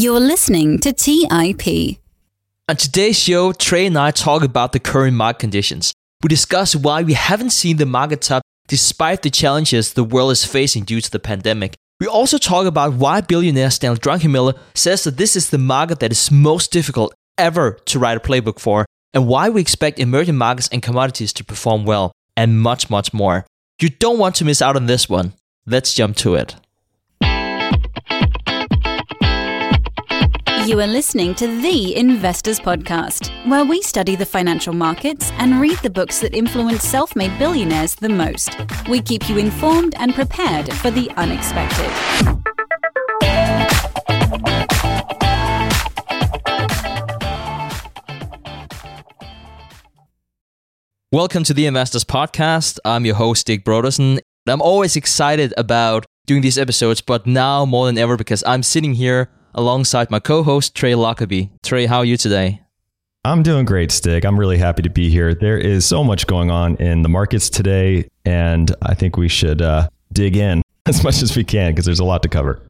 You're listening to TIP. On today's show, Trey and I talk about the current market conditions. We discuss why we haven't seen the market top despite the challenges the world is facing due to the pandemic. We also talk about why billionaire Stanley Druckenmiller says that this is the market that is most difficult ever to write a playbook for, and why we expect emerging markets and commodities to perform well, and much, much more. You don't want to miss out on this one. Let's jump to it. You are listening to The Investors Podcast, where we study the financial markets and read the books that influence self made billionaires the most. We keep you informed and prepared for the unexpected. Welcome to the Investors Podcast. I'm your host, Stig Brodersen. I'm always excited about doing these episodes, but now more than ever because I'm sitting here alongside my co host, Trey Lockerbie. Trey, how are you today? I'm doing great, Stig. I'm really happy to be here. There is so much going on in the markets today, and I think we should uh, dig in as much as we can because there's a lot to cover.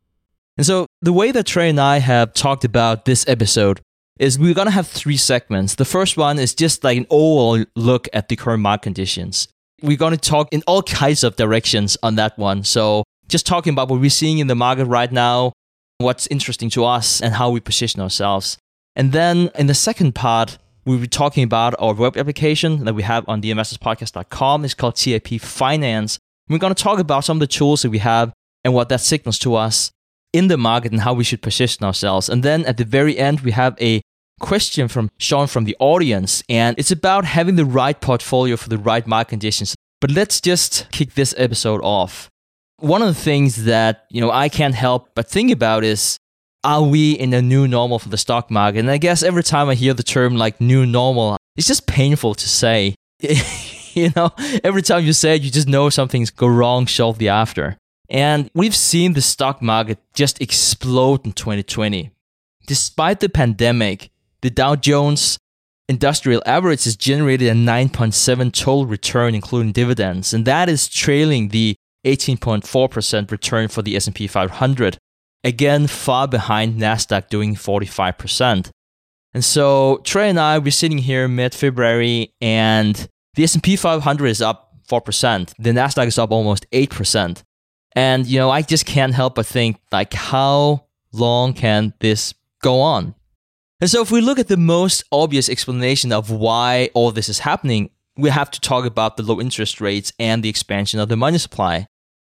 And so, the way that Trey and I have talked about this episode is we're going to have three segments. The first one is just like an overall look at the current market conditions. We're going to talk in all kinds of directions on that one. So, just talking about what we're seeing in the market right now, what's interesting to us, and how we position ourselves. And then in the second part, we'll be talking about our web application that we have on the investorspodcast.com. It's called TIP Finance. We're going to talk about some of the tools that we have and what that signals to us in the market and how we should position ourselves. And then at the very end, we have a question from Sean from the audience, and it's about having the right portfolio for the right market conditions. But let's just kick this episode off. One of the things that, you know, I can't help but think about is are we in a new normal for the stock market? And I guess every time I hear the term like new normal, it's just painful to say. you know, every time you say it, you just know something's go wrong shortly after. And we've seen the stock market just explode in 2020. Despite the pandemic, the Dow Jones Industrial Average has generated a 9.7 total return including dividends, and that is trailing the 18.4% return for the S&P 500. Again, far behind Nasdaq doing 45%. And so Trey and I we're sitting here mid-February and the S&P 500 is up 4%. The Nasdaq is up almost 8%. And you know, I just can't help but think like how long can this go on? And so if we look at the most obvious explanation of why all this is happening, we have to talk about the low interest rates and the expansion of the money supply.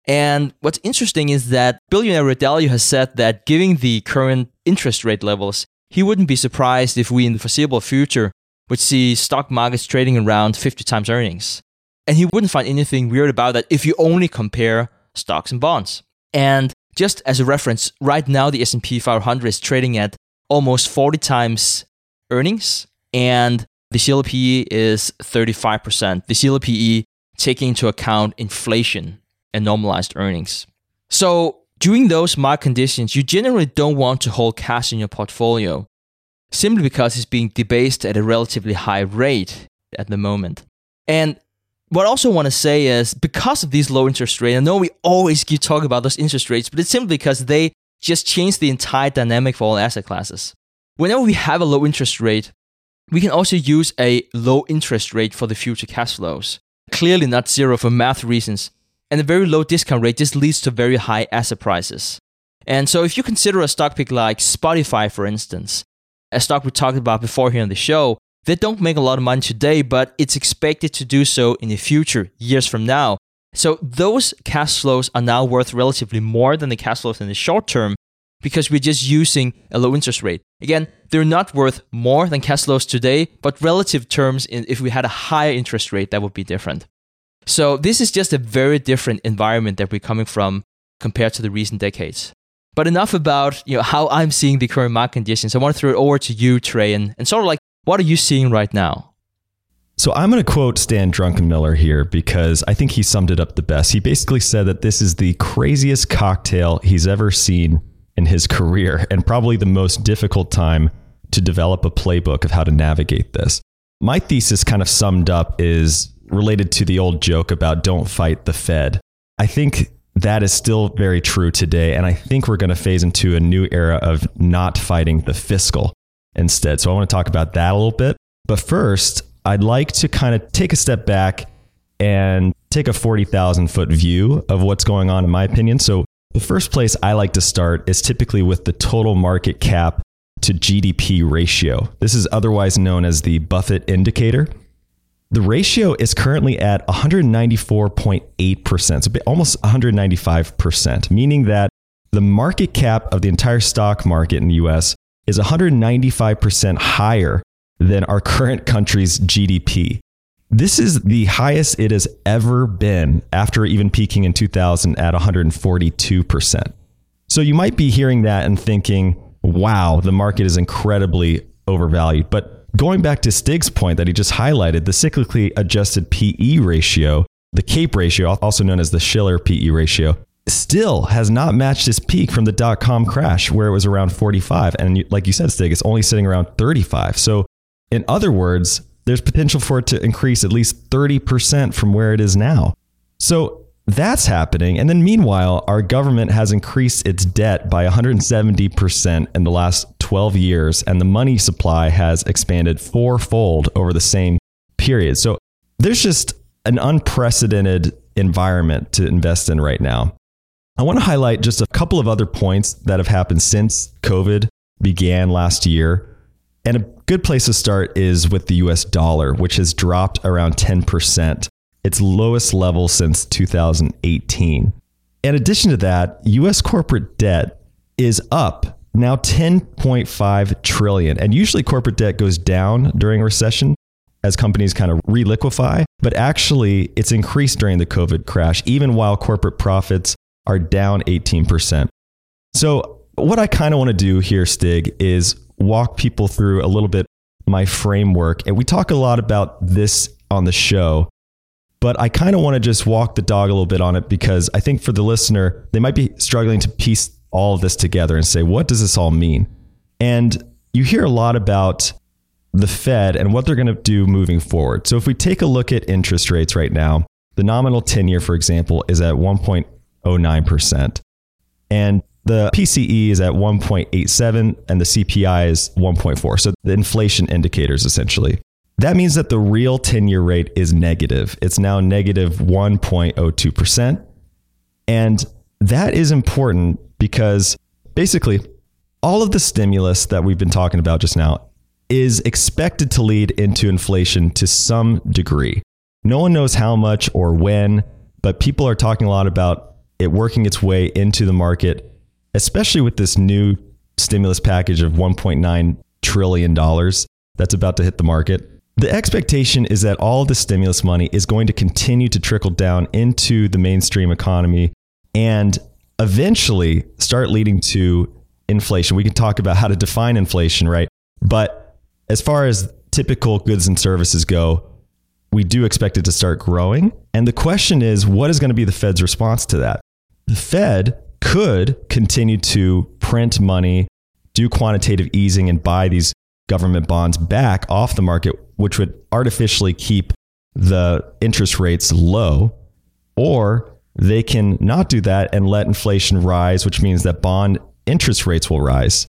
And what's interesting is that billionaire Ray Dalio has said that given the current interest rate levels, he wouldn't be surprised if we in the foreseeable future would see stock markets trading around 50 times earnings. And he wouldn't find anything weird about that if you only compare stocks and bonds. And just as a reference, right now the S&P 500 is trading at almost 40 times earnings and the CAPE is 35%. The CAPE taking into account inflation and normalized earnings. So, during those market conditions, you generally don't want to hold cash in your portfolio simply because it's being debased at a relatively high rate at the moment. And what I also want to say is because of these low interest rates, I know we always keep talking about those interest rates, but it's simply because they just change the entire dynamic for all asset classes. Whenever we have a low interest rate, we can also use a low interest rate for the future cash flows. Clearly not zero for math reasons. And a very low discount rate just leads to very high asset prices. And so if you consider a stock pick like Spotify, for instance, a stock we talked about before here on the show, they don't make a lot of money today, but it's expected to do so in the future, years from now. So those cash flows are now worth relatively more than the cash flows in the short term because we're just using a low interest rate. Again, they're not worth more than cash flows today, but relative terms, if we had a higher interest rate, that would be different. So this is just a very different environment that we're coming from compared to the recent decades. But enough about you know how I'm seeing the current market conditions. I want to throw it over to you, Trey, and, and sort of like what are you seeing right now? So I'm going to quote Stan Druckenmiller here because I think he summed it up the best. He basically said that this is the craziest cocktail he's ever seen in his career and probably the most difficult time to develop a playbook of how to navigate this. My thesis kind of summed up is related to the old joke about don't fight the Fed. I think that is still very true today. And I think we're going to phase into a new era of not fighting the fiscal instead. So I want to talk about that a little bit. But first, I'd like to kind of take a step back and take a 40,000 foot view of what's going on, in my opinion. So the first place I like to start is typically with the total market cap to GDP ratio. This is otherwise known as the Buffett indicator. The ratio is currently at 194.8%, so almost 195%, meaning that the market cap of the entire stock market in the US is 195% higher than our current country's GDP. This is the highest it has ever been after even peaking in 2000 at 142%. So you might be hearing that and thinking, wow, the market is incredibly overvalued. But going back to Stig's point that he just highlighted, the cyclically adjusted PE ratio, the CAPE ratio, also known as the Shiller PE ratio, still has not matched its peak from the dot com crash where it was around 45. And like you said, Stig, it's only sitting around 35. So, in other words, there's potential for it to increase at least 30% from where it is now. So that's happening. And then meanwhile, our government has increased its debt by 170% in the last 12 years, and the money supply has expanded fourfold over the same period. So there's just an unprecedented environment to invest in right now. I want to highlight just a couple of other points that have happened since COVID began last year and a good place to start is with the US dollar, which has dropped around 10%, its lowest level since 2018. In addition to that, US corporate debt is up now 10.5 trillion. And usually corporate debt goes down during recession as companies kind of reliquefy, but actually it's increased during the COVID crash, even while corporate profits are down 18%. So, what I kind of want to do here, Stig, is walk people through a little bit my framework. And we talk a lot about this on the show, but I kind of want to just walk the dog a little bit on it because I think for the listener, they might be struggling to piece all of this together and say, what does this all mean? And you hear a lot about the Fed and what they're going to do moving forward. So if we take a look at interest rates right now, the nominal 10 year, for example, is at 1.09%. And the PCE is at 1.87 and the CPI is 1.4. So the inflation indicators essentially. That means that the real 10 year rate is negative. It's now negative 1.02%. And that is important because basically all of the stimulus that we've been talking about just now is expected to lead into inflation to some degree. No one knows how much or when, but people are talking a lot about it working its way into the market especially with this new stimulus package of $1.9 trillion that's about to hit the market. The expectation is that all of the stimulus money is going to continue to trickle down into the mainstream economy and eventually start leading to inflation. We can talk about how to define inflation, right? But as far as typical goods and services go, we do expect it to start growing. And the question is, what is going to be the Fed's response to that? The Fed could continue to print money, do quantitative easing, and buy these government bonds back off the market, which would artificially keep the interest rates low. Or they can not do that and let inflation rise, which means that bond interest rates will rise.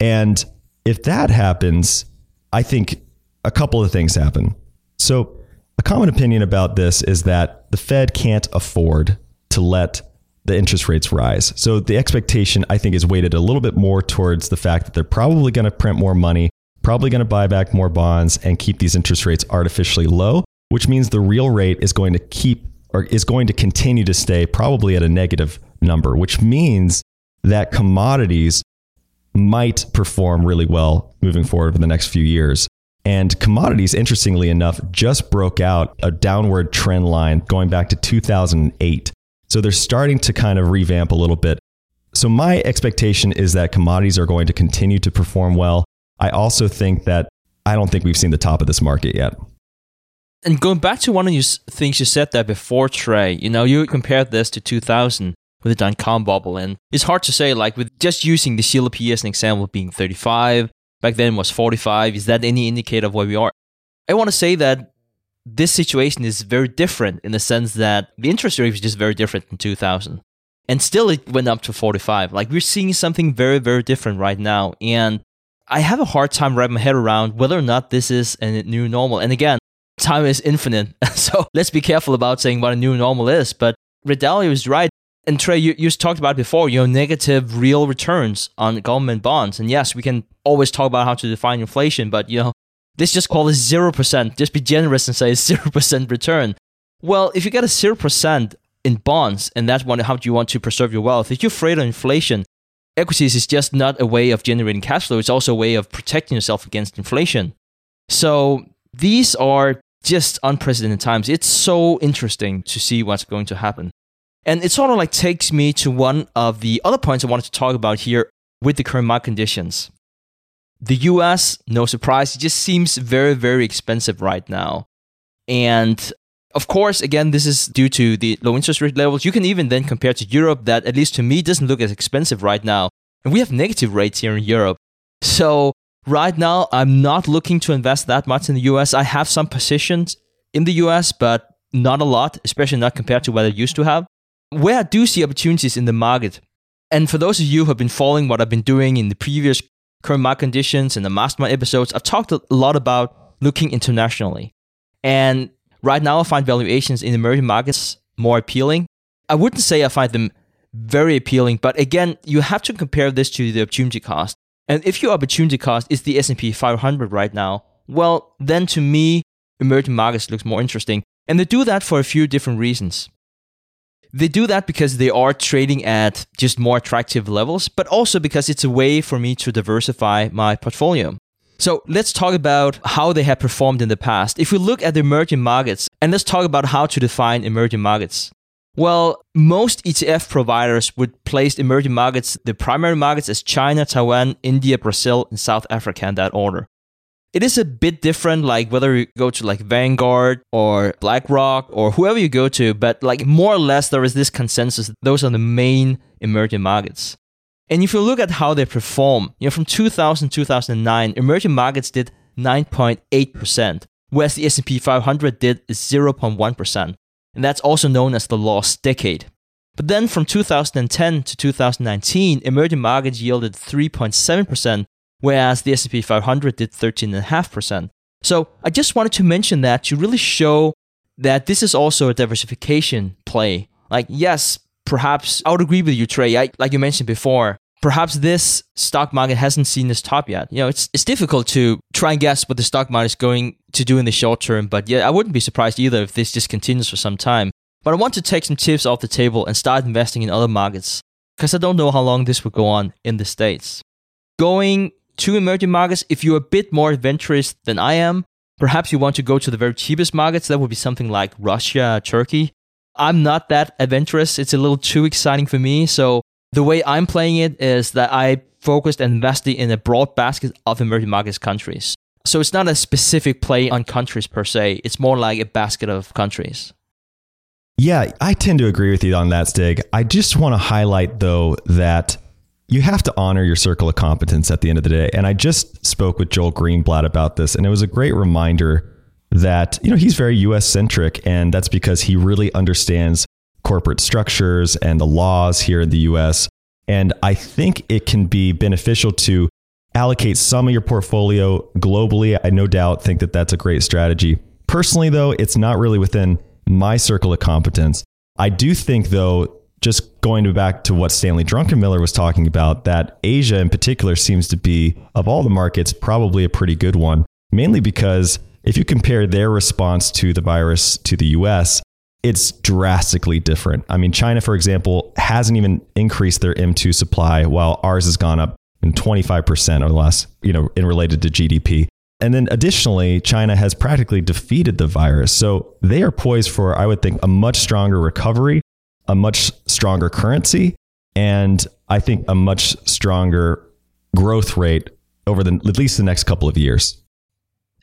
And if that happens, I think a couple of things happen. So, a common opinion about this is that the Fed can't afford to let the interest rates rise. So the expectation, I think, is weighted a little bit more towards the fact that they're probably going to print more money, probably going to buy back more bonds and keep these interest rates artificially low, which means the real rate is going to keep or is going to continue to stay probably at a negative number, which means that commodities might perform really well moving forward for the next few years. And commodities, interestingly enough, just broke out a downward trend line going back to 2008. So they're starting to kind of revamp a little bit. So my expectation is that commodities are going to continue to perform well. I also think that I don't think we've seen the top of this market yet. And going back to one of your things you said there before, Trey, you know, you compared this to 2000 with the dot com bubble, and it's hard to say, like, with just using the CAPE as an example being 35, back then was 45, is that any indicator of where we are? I want to say that this situation is very different in the sense that the interest rate is just very different in 2000. and still it went up to 45. Like we're seeing something very, very different right now. And I have a hard time wrapping my head around whether or not this is a new normal. And again, time is infinite. so let's be careful about saying what a new normal is. But Ray Dalio is right. And Trey, you, you talked about before, you know, negative real returns on government bonds. And yes, we can always talk about how to define inflation, but you know, let's just call it 0%. Just be generous and say 0% return. Well, if you get a 0% in bonds, and that's one, how do you want to preserve your wealth? If you're afraid of inflation, equities is just not a way of generating cash flow. It's also a way of protecting yourself against inflation. So these are just unprecedented times. It's so interesting to see what's going to happen. And it sort of like takes me to one of the other points I wanted to talk about here with the current market conditions. The US, no surprise, it just seems very, very expensive right now. And of course, again, this is due to the low interest rate levels. You can even then compare to Europe, that at least to me doesn't look as expensive right now. And we have negative rates here in Europe. So right now, I'm not looking to invest that much in the US. I have some positions in the US, but not a lot, especially not compared to what I used to have. Where I do see opportunities in the market, and for those of you who have been following what I've been doing in the previous current market conditions and the mastermind episodes, I've talked a lot about looking internationally. And right now, I find valuations in emerging markets more appealing. I wouldn't say I find them very appealing, but again, you have to compare this to the opportunity cost. And if your opportunity cost is the S&P 500 right now, well, then to me, emerging markets looks more interesting. And they do that for a few different reasons. They do that because they are trading at just more attractive levels, but also because it's a way for me to diversify my portfolio. So let's talk about how they have performed in the past. If we look at the emerging markets, and let's talk about how to define emerging markets. Well, most ETF providers would place emerging markets, the primary markets, as China, Taiwan, India, Brazil, and South Africa in that order. It is a bit different, like whether you go to like Vanguard or BlackRock or whoever you go to, but like more or less there is this consensus. Those are the main emerging markets. And if you look at how they perform, you know, from 2000 2009, emerging markets did 9.8%, whereas the S&P 500 did 0.1%. And that's also known as the lost decade. But then from 2010 to 2019, emerging markets yielded 3.7%, whereas the S&P 500 did 13.5%. So I just wanted to mention that to really show that this is also a diversification play. Like, yes, perhaps I would agree with you, Trey. I, like you mentioned before, perhaps this stock market hasn't seen this top yet. You know, it's it's difficult to try and guess what the stock market is going to do in the short term. But yeah, I wouldn't be surprised either if this just continues for some time. But I want to take some tips off the table and start investing in other markets because I don't know how long this will go on in the states. Going to emerging markets, if you're a bit more adventurous than I am, perhaps you want to go to the very cheapest markets. That would be something like Russia, Turkey. I'm not that adventurous. It's a little too exciting for me. So the way I'm playing it is that I focused and invested in a broad basket of emerging markets countries. So it's not a specific play on countries per se. It's more like a basket of countries. Yeah, I tend to agree with you on that, Stig. I just want to highlight, though, that you have to honor your circle of competence at the end of the day. And I just spoke with Joel Greenblatt about this, and it was a great reminder that you know he's very US centric and that's because he really understands corporate structures and the laws here in the US and I think it can be beneficial to allocate some of your portfolio globally. I no doubt think that that's a great strategy. Personally though, it's not really within my circle of competence. I do think though just going back to what Stanley Druckenmiller was talking about, that Asia in particular seems to be, of all the markets, probably a pretty good one, mainly because if you compare their response to the virus to the US, it's drastically different. I mean, China, for example, hasn't even increased their M2 supply while ours has gone up in 25% or less, you know, in related to GDP. And then additionally, China has practically defeated the virus. So they are poised for, I would think, a much stronger recovery, a much stronger currency, and I think a much stronger growth rate over the, at least the next couple of years.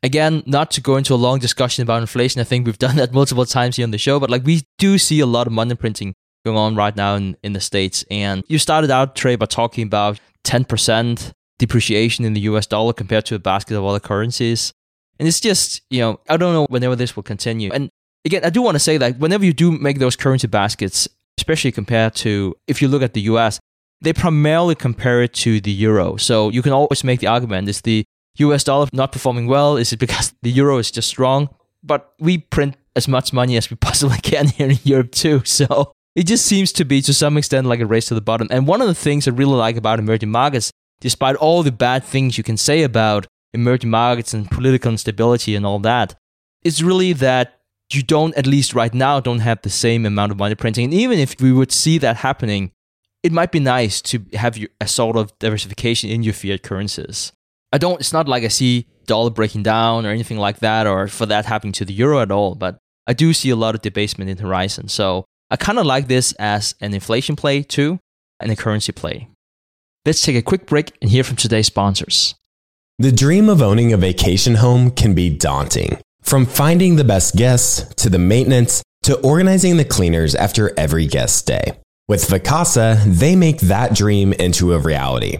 Again, not to go into a long discussion about inflation, I think we've done that multiple times here on the show, but like we do see a lot of money printing going on right now in, in the States. And you started out, Trey, by talking about 10% depreciation in the US dollar compared to a basket of other currencies. And it's just, you know, I don't know whenever this will continue. And again, I do want to say that whenever you do make those currency baskets, especially compared to if you look at the US, they primarily compare it to the euro. So you can always make the argument is the US dollar not performing well? Is it because the euro is just strong? But we print as much money as we possibly can here in Europe too. So it just seems to be to some extent like a race to the bottom. And one of the things I really like about emerging markets, despite all the bad things you can say about emerging markets and political instability and all that, is really that you don't, at least right now, don't have the same amount of money printing. And even if we would see that happening, it might be nice to have a sort of diversification in your fiat currencies. I don't, it's not like I see dollar breaking down or anything like that, or for that happening to the euro at all, but I do see a lot of debasement in horizon. So I kind of like this as an inflation play too, and a currency play. Let's take a quick break and hear from today's sponsors. The dream of owning a vacation home can be daunting. From finding the best guests to the maintenance to organizing the cleaners after every guest stay. With Vacasa, they make that dream into a reality.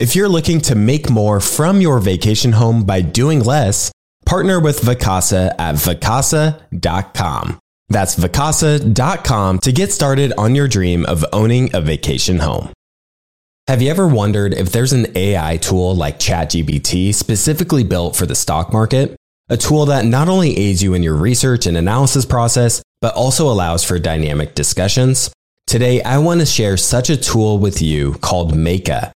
If you're looking to make more from your vacation home by doing less, partner with Vacasa at vacasa.com. That's vacasa.com to get started on your dream of owning a vacation home. Have you ever wondered if there's an AI tool like ChatGPT specifically built for the stock market? a tool that not only aids you in your research and analysis process, but also allows for dynamic discussions. Today, I want to share such a tool with you called Meyka.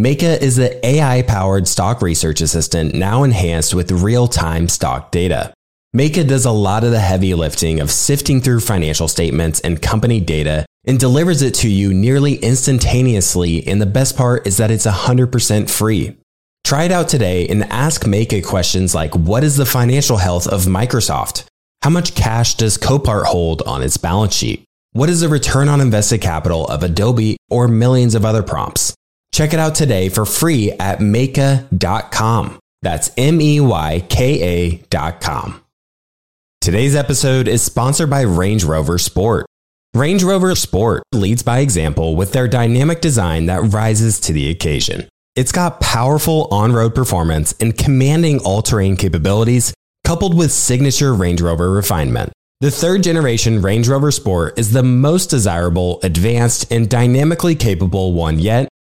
Meyka is the AI powered stock research assistant now enhanced with real time stock data. Meyka does a lot of the heavy lifting of sifting through financial statements and company data and delivers it to you nearly instantaneously. And the best part is that it's 100% free. Try it out today and ask Meyka questions like What is the financial health of Microsoft? How much cash does Copart hold on its balance sheet? What is the return on invested capital of Adobe or millions of other prompts? Check it out today for free at Meyka.com. That's M E Y K A.com. Today's episode is sponsored by Range Rover Sport. Range Rover Sport leads by example with their dynamic design that rises to the occasion. It's got powerful on road performance and commanding all terrain capabilities, coupled with signature Range Rover refinement. The third generation Range Rover Sport is the most desirable, advanced, and dynamically capable one yet,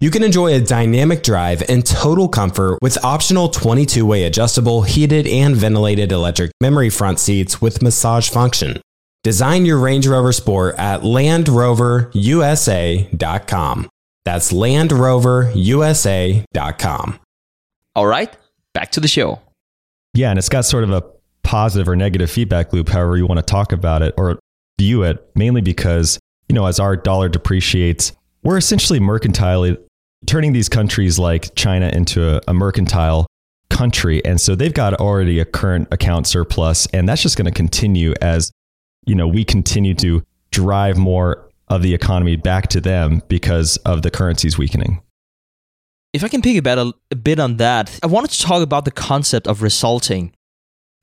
You can enjoy a dynamic drive and total comfort with optional 22 way adjustable, heated, and ventilated electric memory front seats with massage function. Design your Range Rover Sport at LandRoverUSA.com. That's LandRoverUSA.com. All right, back to the show. Yeah, and it's got sort of a positive or negative feedback loop, however you want to talk about it or view it, mainly because, you know, as our dollar depreciates, we're essentially mercantile, turning these countries like China into a, a mercantile country. And so they've got already a current account surplus, and that's just going to continue as, you know, we continue to drive more of the economy back to them because of the currency's weakening. If I can piggyback a, a bit on that, I wanted to talk about the concept of resulting.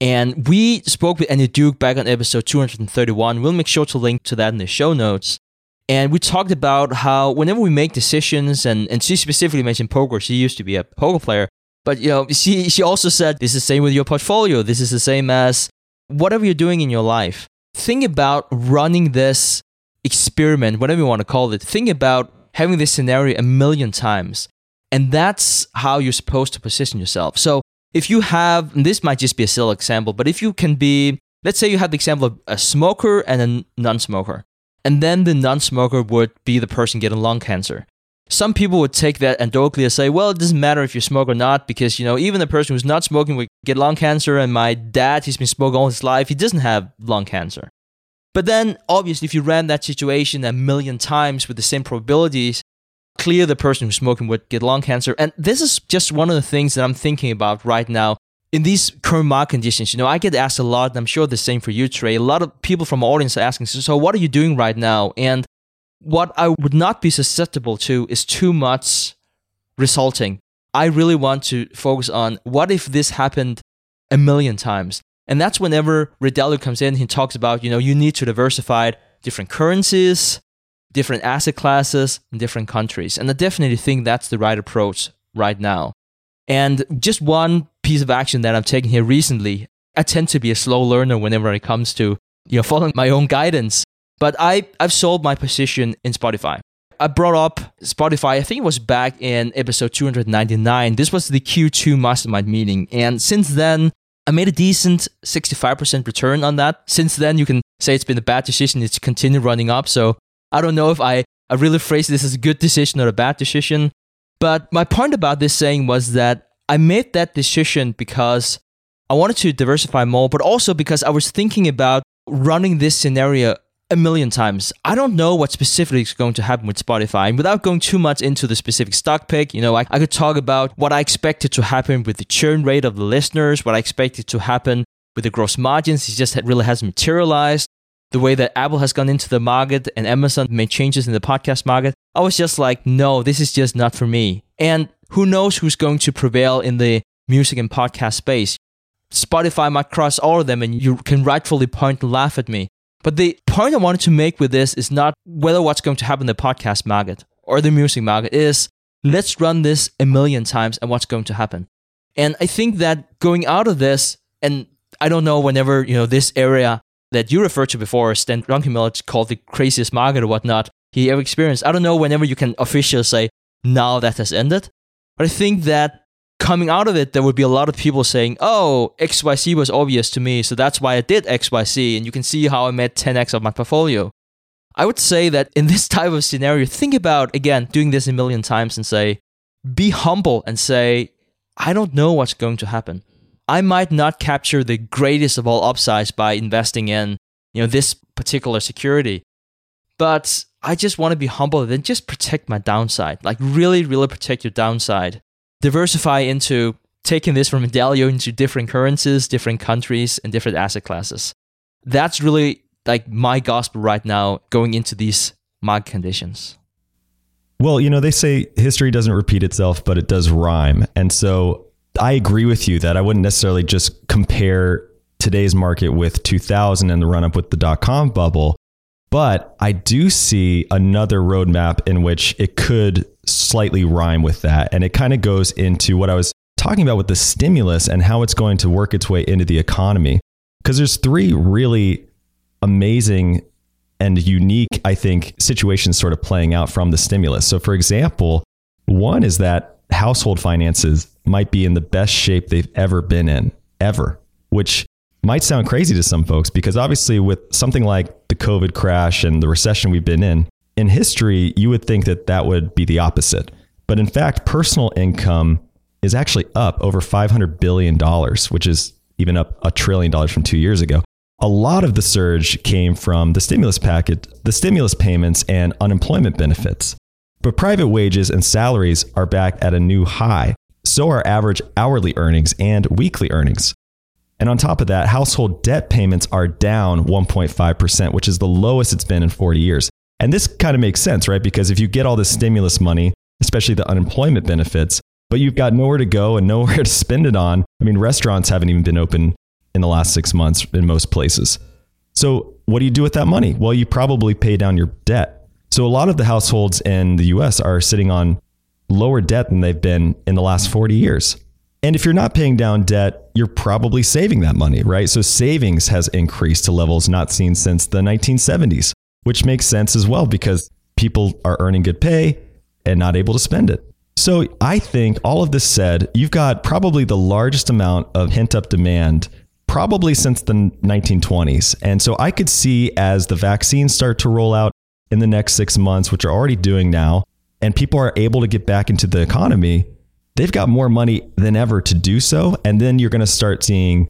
And we spoke with Annie Duke back on episode 231. We'll make sure to link to that in the show notes. And we talked about how whenever we make decisions, and, and she specifically mentioned poker, she used to be a poker player, but you know, she, she also said this is the same with your portfolio. This is the same as whatever you're doing in your life. Think about running this experiment, whatever you want to call it, think about having this scenario a million times. And that's how you're supposed to position yourself. So if you have, this might just be a silly example, but if you can be, let's say you have the example of a smoker and a non smoker, and then the non smoker would be the person getting lung cancer. some people would take that anecdotally and say, well, it doesn't matter if you smoke or not, because, you know, even the person who's not smoking would get lung cancer. And my dad, he's been smoking all his life, he doesn't have lung cancer. But then, obviously, if you ran that situation a million times with the same probabilities, clear the person who's smoking would get lung cancer. And this is just one of the things that I'm thinking about right now. In these current market conditions, you know, I get asked a lot, and I'm sure the same for you, Trey. A lot of people from our audience are asking, so what are you doing right now? And what I would not be susceptible to is too much resulting. I really want to focus on what if this happened a million times? And that's whenever Ray Dalio comes in, he talks about, you know, you need to diversify different currencies, different asset classes, in different countries. And I definitely think that's the right approach right now. And just one piece of action that I've taken here recently, I tend to be a slow learner whenever it comes to, you know, following my own guidance. But I, I've sold my position in Spotify. I brought up Spotify, I think it was back in episode 299. This was the Q2 mastermind meeting. And since then, I made a decent 65% return on that. Since then, you can say it's been a bad decision. It's continued running up. So I don't know if I, I really phrased this as a good decision or a bad decision. But my point about this saying was that I made that decision because I wanted to diversify more, but also because I was thinking about running this scenario a million times. I don't know what specifically is going to happen with Spotify. And without going too much into the specific stock pick, you know, I, I could talk about what I expected to happen with the churn rate of the listeners, what I expected to happen with the gross margins. It just really hasn't materialized. The way that Apple has gone into the market and Amazon made changes in the podcast market. I was just like, no, this is just not for me. And who knows who's going to prevail in the music and podcast space. Spotify might cross all of them and you can rightfully point and laugh at me. But the point I wanted to make with this is not whether what's going to happen in the podcast market or the music market is let's run this a million times and what's going to happen. And I think that going out of this, and I don't know whenever, you know, this area that you referred to before, Stan Druckenmiller called the craziest market or whatnot he ever experienced. I don't know whenever you can officially say, now that has ended. But I think that coming out of it, there would be a lot of people saying, oh, XYZ was obvious to me, so that's why I did XYZ, and you can see how I made 10x of my portfolio. I would say that in this type of scenario, think about, again, doing this a million times and say, be humble and say, I don't know what's going to happen. I might not capture the greatest of all upsides by investing in, you know, this particular security. But I just want to be humble and just protect my downside. Like really, really protect your downside diversify into taking this from a Dalio into different currencies, different countries, and different asset classes. That's really like my gospel right now going into these market conditions. Well, you know, they say history doesn't repeat itself, but it does rhyme. And so I agree with you that I wouldn't necessarily just compare today's market with 2000 and the run up with the dot com bubble. But I do see another roadmap in which it could slightly rhyme with that. And it kind of goes into what I was talking about with the stimulus and how it's going to work its way into the economy. Because there's three really amazing and unique, I think, situations sort of playing out from the stimulus. So, for example, one is that household finances might be in the best shape they've ever been in, ever, which might sound crazy to some folks because obviously, with something like the COVID crash and the recession we've been in, in history, you would think that that would be the opposite. But in fact, personal income is actually up over $500 billion, which is even up a trillion dollars from two years ago. A lot of the surge came from the stimulus package, the stimulus payments, and unemployment benefits. But private wages and salaries are back at a new high. So are average hourly earnings and weekly earnings. And on top of that, household debt payments are down 1.5%, which is the lowest it's been in 40 years. And this kind of makes sense, right? Because if you get all this stimulus money, especially the unemployment benefits, but you've got nowhere to go and nowhere to spend it on, I mean, restaurants haven't even been open in the last six months in most places. So, what do you do with that money? Well, you probably pay down your debt. So, a lot of the households in the US are sitting on lower debt than they've been in the last 40 years. And if you're not paying down debt, you're probably saving that money, right? So savings has increased to levels not seen since the 1970s, which makes sense as well because people are earning good pay and not able to spend it. So I think all of this said, you've got probably the largest amount of hint up demand probably since the 1920s. And so I could see as the vaccines start to roll out in the next six months, which are already doing now, and people are able to get back into the economy, they've got more money than ever to do so. And then you're going to start seeing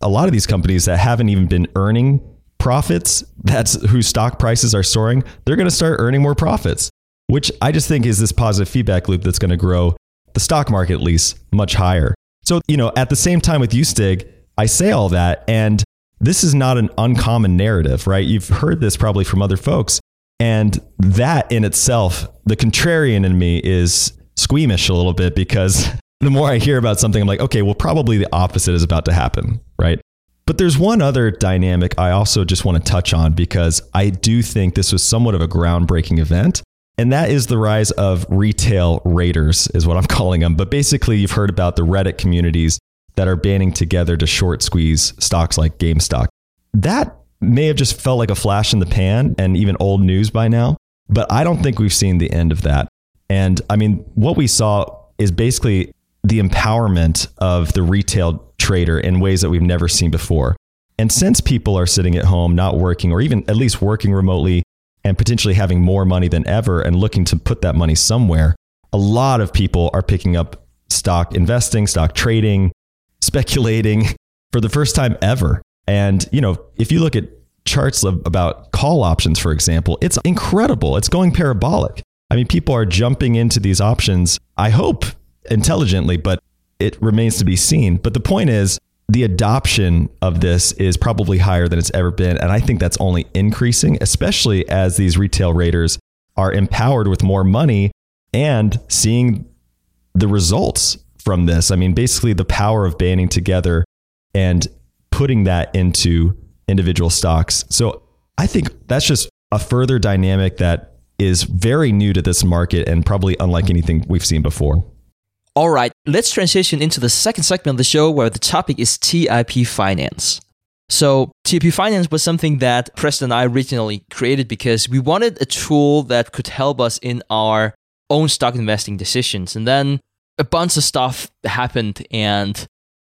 a lot of these companies that haven't even been earning profits, that's whose stock prices are soaring, they're going to start earning more profits, which I just think is this positive feedback loop that's going to grow the stock market at least much higher. So, you know, at the same time with you, Stig, I say all that, and this is not an uncommon narrative, right? You've heard this probably from other folks. And that in itself, the contrarian in me is squeamish a little bit because the more I hear about something, I'm like, okay, well, probably the opposite is about to happen, right? But there's one other dynamic I also just want to touch on because I do think this was somewhat of a groundbreaking event. And that is the rise of retail raiders, is what I'm calling them. But basically, you've heard about the Reddit communities that are banding together to short squeeze stocks like GameStop. That may have just felt like a flash in the pan and even old news by now, but I don't think we've seen the end of that. And I mean, what we saw is basically the empowerment of the retail trader in ways that we've never seen before. And since people are sitting at home, not working, or even at least working remotely and potentially having more money than ever and looking to put that money somewhere, a lot of people are picking up stock investing, stock trading, speculating for the first time ever. And, you know, if you look at charts about call options, for example, it's incredible. It's going parabolic. I mean, people are jumping into these options, I hope intelligently, but it remains to be seen. But the point is, the adoption of this is probably higher than it's ever been. And I think that's only increasing, especially as these retail raiders are empowered with more money and seeing the results from this. I mean, basically, the power of banding together and putting that into individual stocks. So I think that's just a further dynamic that is very new to this market and probably unlike anything we've seen before. All right, let's transition into the second segment of the show where the topic is TIP Finance. So, TIP Finance was something that Preston and I originally created because we wanted a tool that could help us in our own stock investing decisions. And then a bunch of stuff happened, and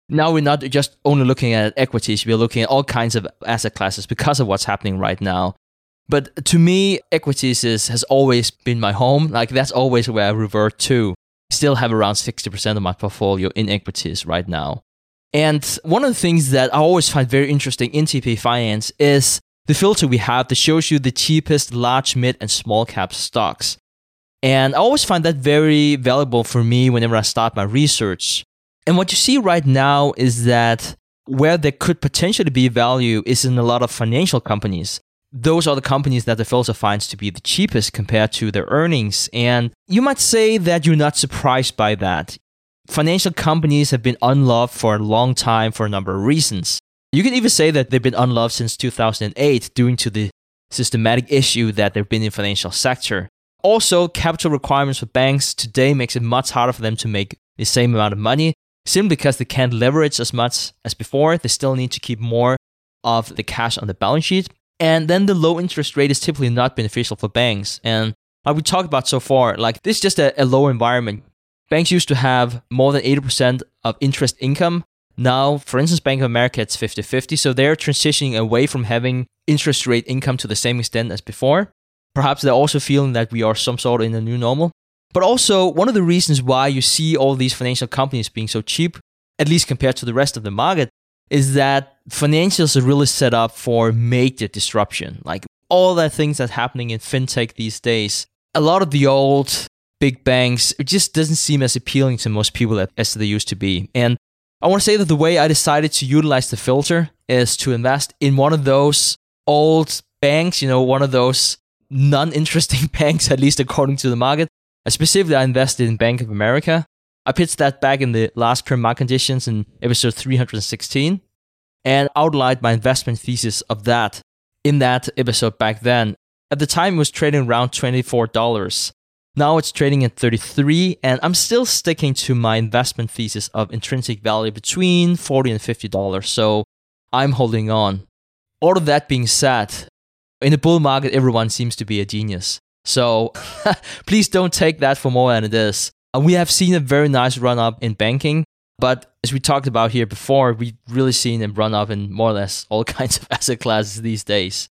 now we're not just only looking at equities, we're looking at all kinds of asset classes because of what's happening right now. But to me, equities is, has always been my home. Like, that's always where I revert to still have around 60% of my portfolio in equities right now. And one of the things that I always find very interesting in TIP Finance is the filter we have that shows you the cheapest large, mid, and small cap stocks. And I always find that very valuable for me whenever I start my research. And what you see right now is that where there could potentially be value is in a lot of financial companies those are the companies that the filter finds to be the cheapest compared to their earnings. And you might say that you're not surprised by that. Financial companies have been unloved for a long time for a number of reasons. You can even say that they've been unloved since 2008 due to the systematic issue that they've been in the financial sector. Also, capital requirements for banks today makes it much harder for them to make the same amount of money simply because they can't leverage as much as before. They still need to keep more of the cash on the balance sheet. And then the low interest rate is typically not beneficial for banks. And like we talked about so far, like this is just a, a low environment. Banks used to have more than 80% of interest income. Now, for instance, Bank of America, it's 50 50. So they're transitioning away from having interest rate income to the same extent as before. Perhaps they're also feeling that we are some sort of in a new normal. But also, one of the reasons why you see all these financial companies being so cheap, at least compared to the rest of the market, is that financials are really set up for major disruption. Like all the things that's happening in fintech these days, a lot of the old big banks, it just doesn't seem as appealing to most people as they used to be. And I want to say that the way I decided to utilize the filter is to invest in one of those old banks, you know, one of those non interesting banks, at least according to the market. Specifically, I invested in Bank of America. I pitched that back in the last current market conditions in episode 316 and outlined my investment thesis of that in that episode back then. At the time, it was trading around $24. Now it's trading at 33 and I'm still sticking to my investment thesis of intrinsic value between 40 and $50. So I'm holding on. All of that being said, in a bull market, everyone seems to be a genius. So please don't take that for more than it is. Uh, we have seen a very nice run up in banking, but as we talked about here before, we've really seen a run up in more or less all kinds of asset classes these days.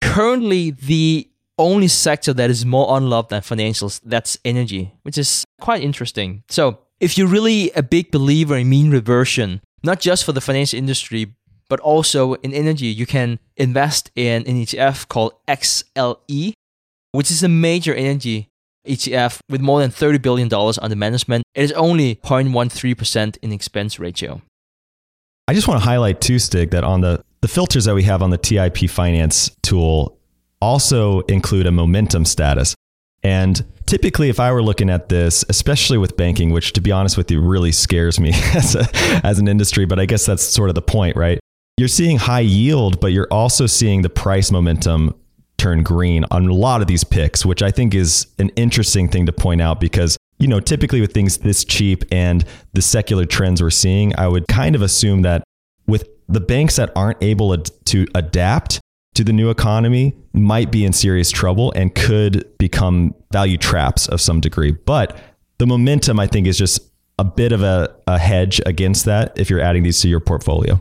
Currently, the only sector that is more unloved than financials, that's energy, which is quite interesting. So, if you're really a big believer in mean reversion, not just for the financial industry, but also in energy, you can invest in an ETF called XLE, which is a major energy ETF with more than $30 billion under management. It is only 0.13% in expense ratio. I just want to highlight too, Stig, that on the, the filters that we have on the TIP Finance tool also include a momentum status. And typically, if I were looking at this, especially with banking, which to be honest with you really scares me as, a, as an industry, but I guess that's sort of the point, right? You're seeing high yield, but you're also seeing the price momentum turn green on a lot of these picks, which I think is an interesting thing to point out because, you know, typically with things this cheap and the secular trends we're seeing, I would kind of assume that with the banks that aren't able to adapt to the new economy might be in serious trouble and could become value traps of some degree. But the momentum, I think, is just a bit of a, a hedge against that if you're adding these to your portfolio.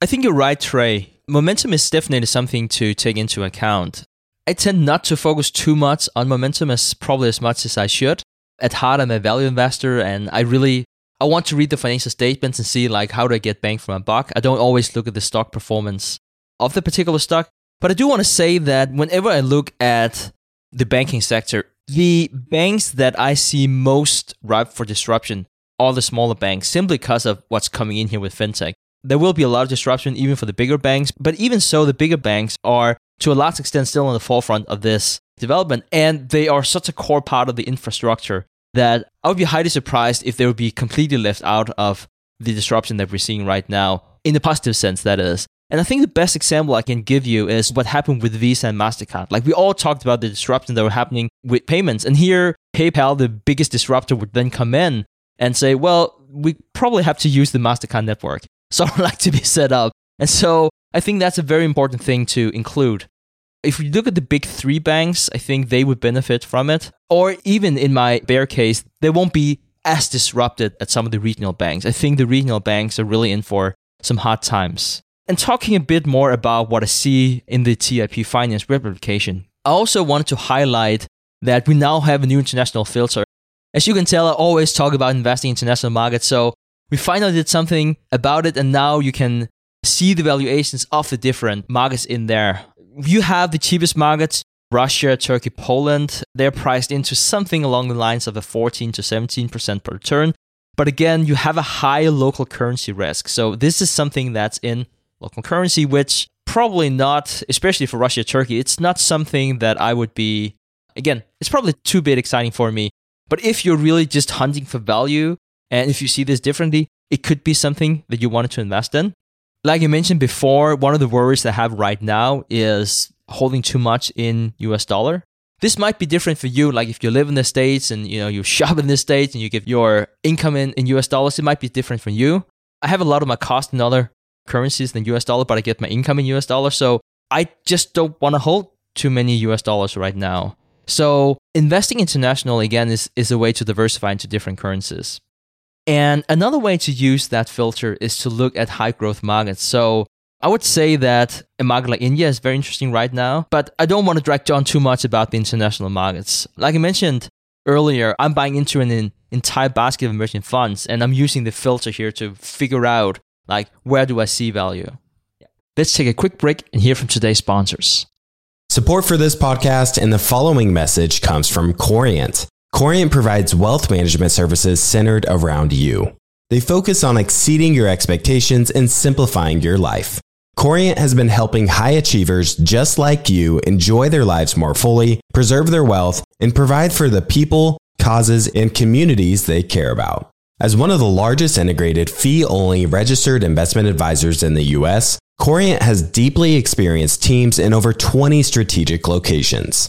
I think you're right, Trey momentum is definitely something to take into account. I tend not to focus too much on momentum as probably as much as I should. At heart, I'm a value investor, and I really I want to read the financial statements and see like how do I get bang for my buck. I don't always look at the stock performance of the particular stock, but I do want to say that whenever I look at the banking sector, the banks that I see most ripe for disruption are the smaller banks, simply because of what's coming in here with fintech there will be a lot of disruption even for the bigger banks. But even so, the bigger banks are to a large extent still on the forefront of this development. And they are such a core part of the infrastructure that I would be highly surprised if they would be completely left out of the disruption that we're seeing right now, in the positive sense, that is. And I think the best example I can give you is what happened with Visa and MasterCard. Like we all talked about the disruption that were happening with payments. And here, PayPal, the biggest disruptor, would then come in and say, well, we probably have to use the MasterCard network sort of like to be set up. And so I think that's a very important thing to include. If we look at the big three banks, I think they would benefit from it. Or even in my bear case, they won't be as disrupted as some of the regional banks. I think the regional banks are really in for some hard times. And talking a bit more about what I see in the TIP finance replication, I also wanted to highlight that we now have a new international filter. As you can tell, I always talk about investing in international markets. So we finally did something about it, and now you can see the valuations of the different markets in there. You have the cheapest markets Russia, Turkey, Poland. They're priced into something along the lines of a 14 to 17% per return. But again, you have a high local currency risk. So this is something that's in local currency, which probably not, especially for Russia, Turkey, it's not something that I would be, again, it's probably too bit exciting for me. But if you're really just hunting for value, and if you see this differently, it could be something that you wanted to invest in. Like you mentioned before, one of the worries I have right now is holding too much in US dollar. This might be different for you. Like if you live in the States and you know you shop in the States and you give your income in, in US dollars, it might be different for you. I have a lot of my cost in other currencies than US dollar, but I get my income in US dollars. So I just don't want to hold too many US dollars right now. So investing international again is, is a way to diversify into different currencies. And another way to use that filter is to look at high growth markets. So I would say that a market like India is very interesting right now, but I don't want to drag on too much about the international markets. Like I mentioned earlier, I'm buying into an entire basket of emerging funds, and I'm using the filter here to figure out like where do I see value. Let's take a quick break and hear from today's sponsors. Support for this podcast and the following message comes from Corient. Corient provides wealth management services centered around you. They focus on exceeding your expectations and simplifying your life. Corient has been helping high achievers just like you enjoy their lives more fully, preserve their wealth, and provide for the people, causes, and communities they care about. As one of the largest integrated fee only registered investment advisors in the US, Corient has deeply experienced teams in over 20 strategic locations.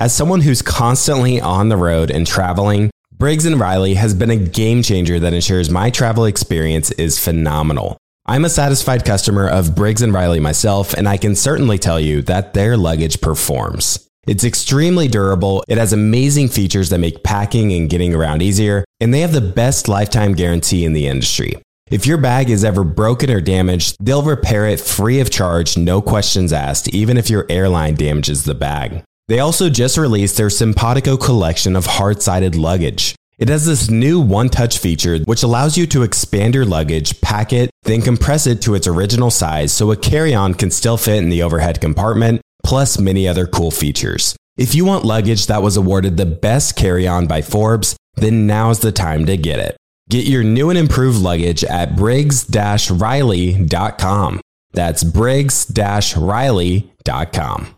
As someone who's constantly on the road and traveling, Briggs & Riley has been a game changer that ensures my travel experience is phenomenal. I'm a satisfied customer of Briggs & Riley myself, and I can certainly tell you that their luggage performs. It's extremely durable, it has amazing features that make packing and getting around easier, and they have the best lifetime guarantee in the industry. If your bag is ever broken or damaged, they'll repair it free of charge, no questions asked, even if your airline damages the bag. They also just released their Simpatico collection of hard sided luggage. It has this new one touch feature which allows you to expand your luggage, pack it, then compress it to its original size so a carry on can still fit in the overhead compartment, plus many other cool features. If you want luggage that was awarded the best carry on by Forbes, then now's the time to get it. Get your new and improved luggage at briggs riley.com. That's briggs riley.com.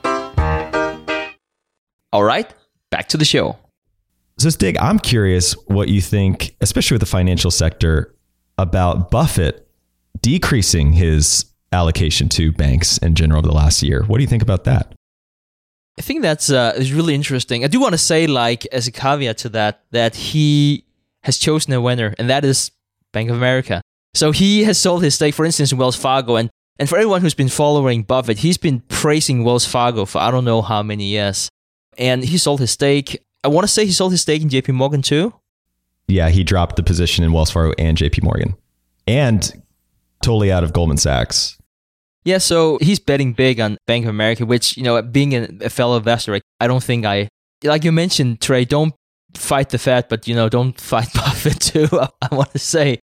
All right, back to the show. So, Stig, I'm curious what you think, especially with the financial sector, about Buffett decreasing his allocation to banks in general over the last year. What do you think about that? I think that's uh, is really interesting. I do want to say, like, as a caveat to that, that he has chosen a winner, and that is Bank of America. So he has sold his stake, for instance, in Wells Fargo, and and for everyone who's been following Buffett, he's been praising Wells Fargo for I don't know how many years and he sold his stake. I want to say he sold his stake in JP Morgan too. Yeah, he dropped the position in Wells Fargo and JP Morgan and totally out of Goldman Sachs. Yeah, so he's betting big on Bank of America, which, you know, being a fellow investor, I don't think I, like you mentioned, Trey, don't fight the Fed, but, you know, don't fight Buffett too, I want to say.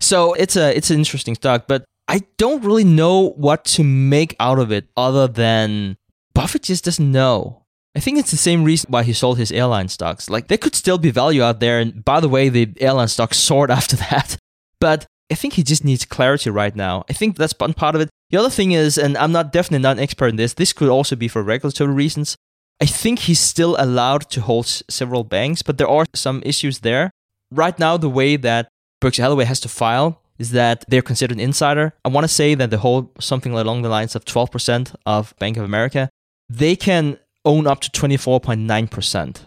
So it's a it's an interesting stock, but I don't really know what to make out of it other than Buffett just doesn't know. I think it's the same reason why he sold his airline stocks. Like there could still be value out there, and by the way, the airline stocks soared after that. But I think he just needs clarity right now. I think that's one part of it. The other thing is, and I'm not definitely not an expert in this. This could also be for regulatory reasons. I think he's still allowed to hold several banks, but there are some issues there. Right now, the way that Berkshire Hathaway has to file is that they're considered an insider. I want to say that they hold something along the lines of 12% of Bank of America. They can own up to 24.9%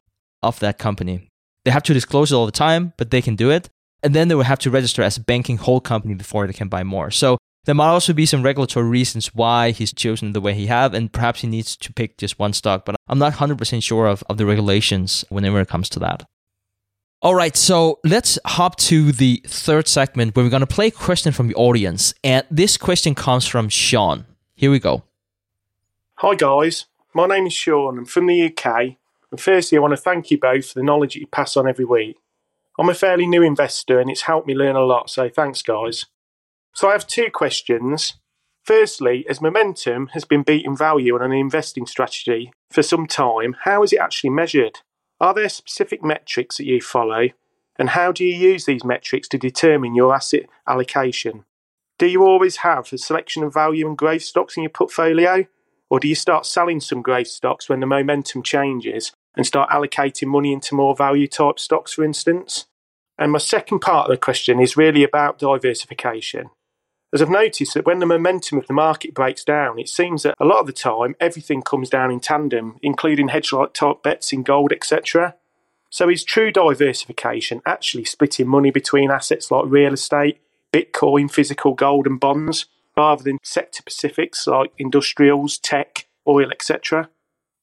of that company. They have to disclose it all the time, but they can do it. And then they will have to register as a banking whole company before they can buy more. So there might also be some regulatory reasons why he's chosen the way he have, and perhaps he needs to pick just one stock. But I'm not 100% sure of, of the regulations whenever it comes to that. All right, so let's hop to the third segment where we're going to play a question from the audience. And this question comes from Sean. Here we go. Hi, guys. My name is Sean. I'm from the UK. And firstly, I want to thank you both for the knowledge that you pass on every week. I'm a fairly new investor and it's helped me learn a lot, so thanks, guys. So I have two questions. Firstly, as momentum has been beating value on an investing strategy for some time, how is it actually measured? Are there specific metrics that you follow? And how do you use these metrics to determine your asset allocation? Do you always have a selection of value and growth stocks in your portfolio? Or do you start selling some growth stocks when the momentum changes and start allocating money into more value type stocks, for instance? And my second part of the question is really about diversification. As I've noticed that when the momentum of the market breaks down, it seems that a lot of the time everything comes down in tandem, including hedge like type bets in gold, etc. So is true diversification actually splitting money between assets like real estate, Bitcoin, physical gold, and bonds? Rather than sector specifics like industrials, tech, oil, etc.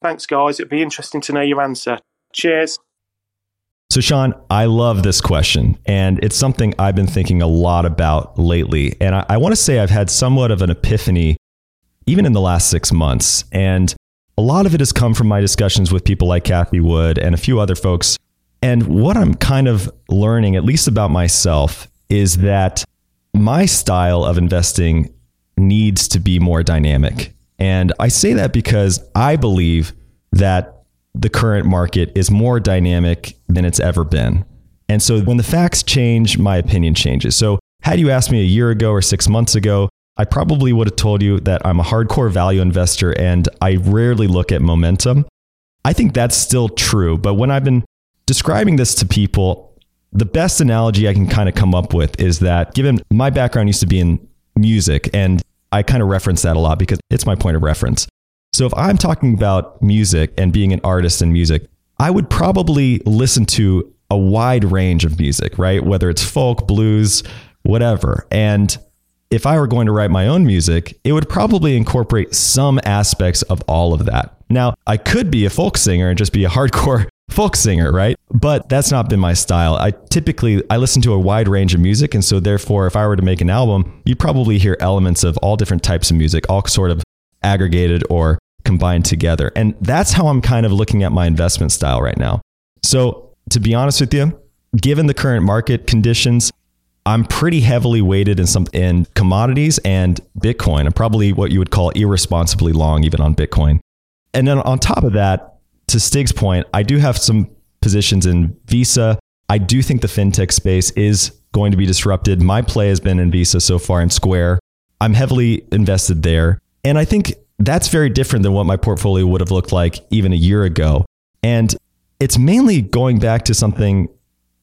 Thanks, guys. It'd be interesting to know your answer. Cheers. So, Sean, I love this question, and it's something I've been thinking a lot about lately. And I, I want to say I've had somewhat of an epiphany even in the last six months. And a lot of it has come from my discussions with people like Cathie Wood and a few other folks. And what I'm kind of learning, at least about myself, is that my style of investing needs to be more dynamic. And I say that because I believe that the current market is more dynamic than it's ever been. And so when the facts change, my opinion changes. So had you asked me a year ago or six months ago, I probably would have told you that I'm a hardcore value investor and I rarely look at momentum. I think that's still true. But when I've been describing this to people, the best analogy I can kind of come up with is that given my background used to be in music, and I kind of reference that a lot because it's my point of reference. So if I'm talking about music and being an artist in music, I would probably listen to a wide range of music, right? Whether it's folk, blues, whatever. And if I were going to write my own music, it would probably incorporate some aspects of all of that. Now, I could be a folk singer and just be a hardcore folk singer, right? But that's not been my style. I typically I listen to a wide range of music and so therefore if I were to make an album, you'd probably hear elements of all different types of music, all sort of aggregated or combined together. And that's how I'm kind of looking at my investment style right now. So, to be honest with you, given the current market conditions, I'm pretty heavily weighted in some in commodities and Bitcoin. I'm probably what you would call irresponsibly long even on Bitcoin. And then on top of that, to Stig's point, I do have some positions in Visa. I do think the fintech space is going to be disrupted. My play has been in Visa so far in Square. I'm heavily invested there. And I think that's very different than what my portfolio would have looked like even a year ago. And it's mainly going back to something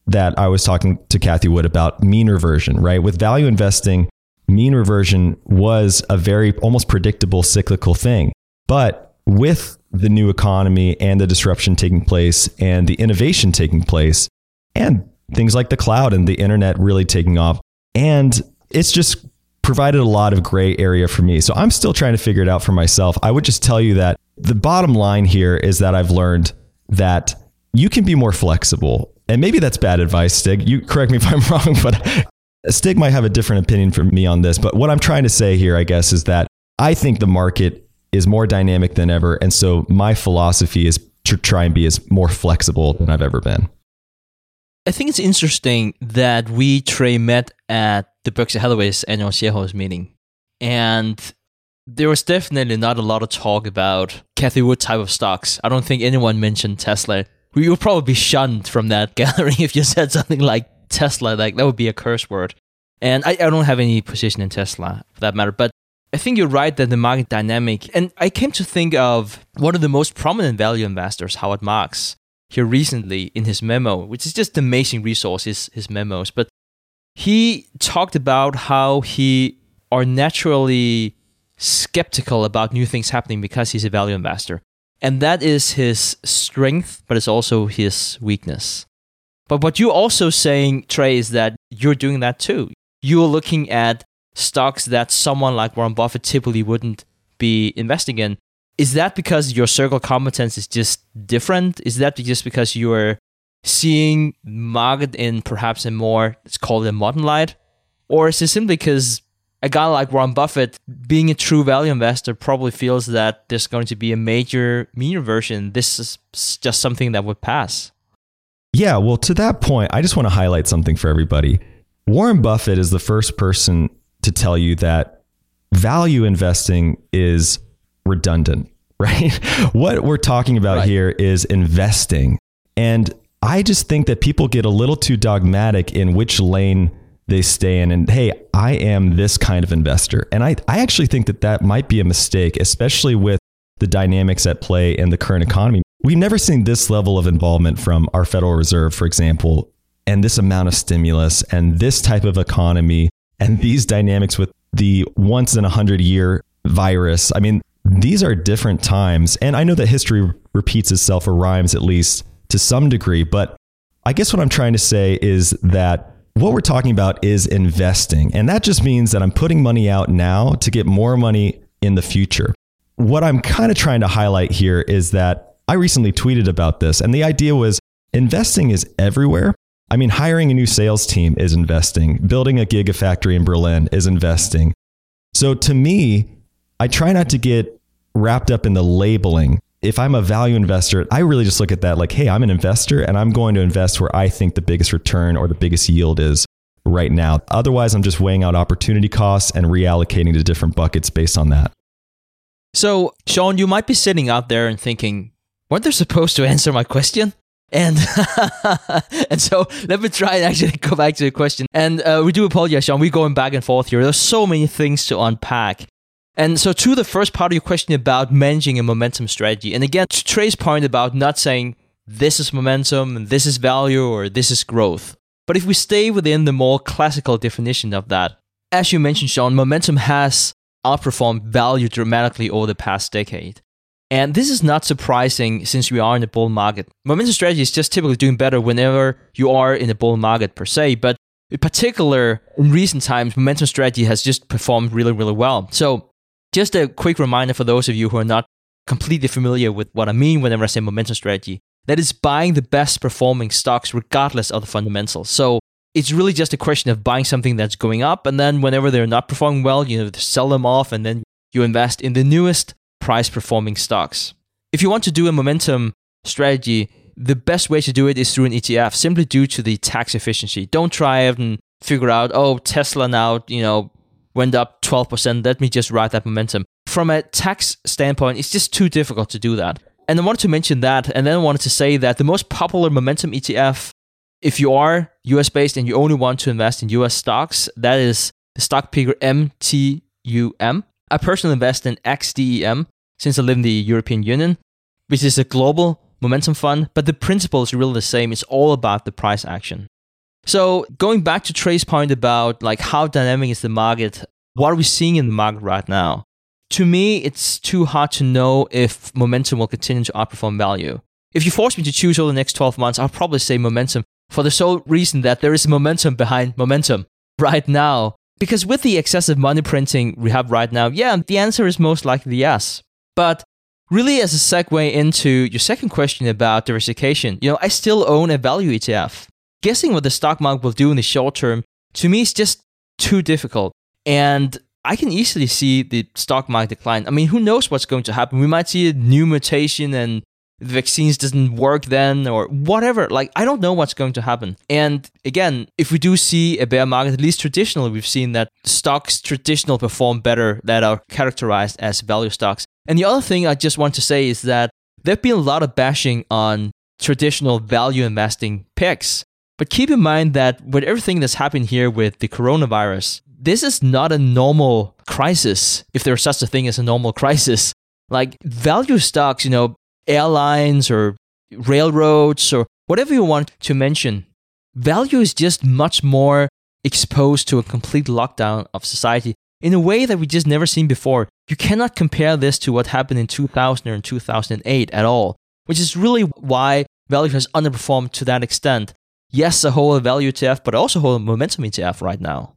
that I was talking to Cathie Wood about mean reversion, right? With value investing, mean reversion was a very almost predictable cyclical thing. But with the new economy and the disruption taking place and the innovation taking place and things like the cloud and the internet really taking off, and it's just provided a lot of gray area for me. So I'm still trying to figure it out for myself. I would just tell you that the bottom line here is that I've learned that you can be more flexible and maybe that's bad advice, Stig. You correct me if I'm wrong, but Stig might have a different opinion from me on this. But what I'm trying to say here, I guess, is that I think the market is more dynamic than ever. And so my philosophy is to try and be as more flexible than I've ever been. I think it's interesting that we, Trey, met at the Berkshire Hathaway's annual shareholders meeting. And there was definitely not a lot of talk about Cathie Wood type of stocks. I don't think anyone mentioned Tesla you would probably be shunned from that gathering if you said something like Tesla. Like that would be a curse word. And I, I don't have any position in Tesla for that matter. But I think you're right that the market dynamic, and I came to think of one of the most prominent value investors, Howard Marks, here recently in his memo, which is just amazing resource, his, his memos. But he talked about how he are naturally skeptical about new things happening because he's a value investor. And that is his strength, but it's also his weakness. But what you're also saying, Trey, is that you're doing that too. You're looking at stocks that someone like Warren Buffett typically wouldn't be investing in. Is that because your circle competence is just different? Is that just because you're seeing market in perhaps a more, let's call it a modern light? Or is it simply because a guy like Warren Buffett, being a true value investor, probably feels that there's going to be a major mean reversion. This is just something that would pass. Yeah, well, to that point, I just want to highlight something for everybody. Warren Buffett is the first person to tell you that value investing is redundant, right? what we're talking about right. here is investing. And I just think that people get a little too dogmatic in which lane they stay in and hey i am this kind of investor and i, I actually think that that might be a mistake especially with the dynamics at play in the current economy we've never seen this level of involvement from our federal reserve for example and this amount of stimulus and this type of economy and these dynamics with the once in a hundred year virus i mean these are different times and i know that history repeats itself or rhymes at least to some degree but i guess what i'm trying to say is that what we're talking about is investing. And that just means that I'm putting money out now to get more money in the future. What I'm kind of trying to highlight here is that I recently tweeted about this, and the idea was investing is everywhere. I mean, hiring a new sales team is investing, building a gigafactory in Berlin is investing. So to me, I try not to get wrapped up in the labeling if I'm a value investor, I really just look at that like, hey, I'm an investor and I'm going to invest where I think the biggest return or the biggest yield is right now. Otherwise, I'm just weighing out opportunity costs and reallocating to different buckets based on that. So, Sean, you might be sitting out there and thinking, weren't they supposed to answer my question? And and so let me try and actually go back to the question. And uh, we do apologize, Sean. We're going back and forth here. There's so many things to unpack. And so to the first part of your question about managing a momentum strategy, and again, to Trey's point about not saying this is momentum and this is value or this is growth. But if we stay within the more classical definition of that, as you mentioned, Sean, momentum has outperformed value dramatically over the past decade. And this is not surprising since we are in a bull market. Momentum strategy is just typically doing better whenever you are in a bull market per se, but in particular, in recent times, momentum strategy has just performed really, really well. So, just a quick reminder for those of you who are not completely familiar with what I mean whenever I say momentum strategy that is buying the best performing stocks regardless of the fundamentals. So, it's really just a question of buying something that's going up, and then whenever they're not performing well, you know, sell them off, and then you invest in the newest price performing stocks. If you want to do a momentum strategy, the best way to do it is through an ETF, simply due to the tax efficiency. Don't try and figure out, oh, Tesla now, you know, went up 12%. Let me just ride that momentum. From a tax standpoint, it's just too difficult to do that. And I wanted to mention that, and then I wanted to say that the most popular momentum ETF, if you are US based and you only want to invest in US stocks, that is the stock ticker MTUM. I personally invest in XDEM since I live in the European Union, which is a global momentum fund, but the principle is really the same. It's all about the price action. So going back to Trey's point about like how dynamic is the market, what are we seeing in the market right now? To me, it's too hard to know if momentum will continue to outperform value. If you force me to choose over the next 12 months, I'll probably say momentum for the sole reason that there is momentum behind momentum right now. Because with the excessive money printing we have right now, yeah, the answer is most likely yes. But really, as a segue into your second question about diversification, you know, I still own a value ETF. Guessing what the stock market will do in the short term, to me, is just too difficult. And I can easily see the stock market decline. I mean, who knows what's going to happen? We might see a new mutation and the vaccines doesn't work then or whatever. Like, I don't know what's going to happen. And again, if we do see a bear market, at least traditionally, we've seen that stocks traditional perform better that are characterized as value stocks. And the other thing I just want to say is that there've been a lot of bashing on traditional value investing picks. But keep in mind that with everything that's happened here with the coronavirus, this is not a normal crisis, if there's such a thing as a normal crisis. Like value stocks, you know, airlines or railroads or whatever you want to mention, value is just much more exposed to a complete lockdown of society in a way that we just never seen before. You cannot compare this to what happened in 2000 or in 2008 at all, which is really why value has underperformed to that extent. Yes, a whole value ETF, but also a whole momentum ETF right now.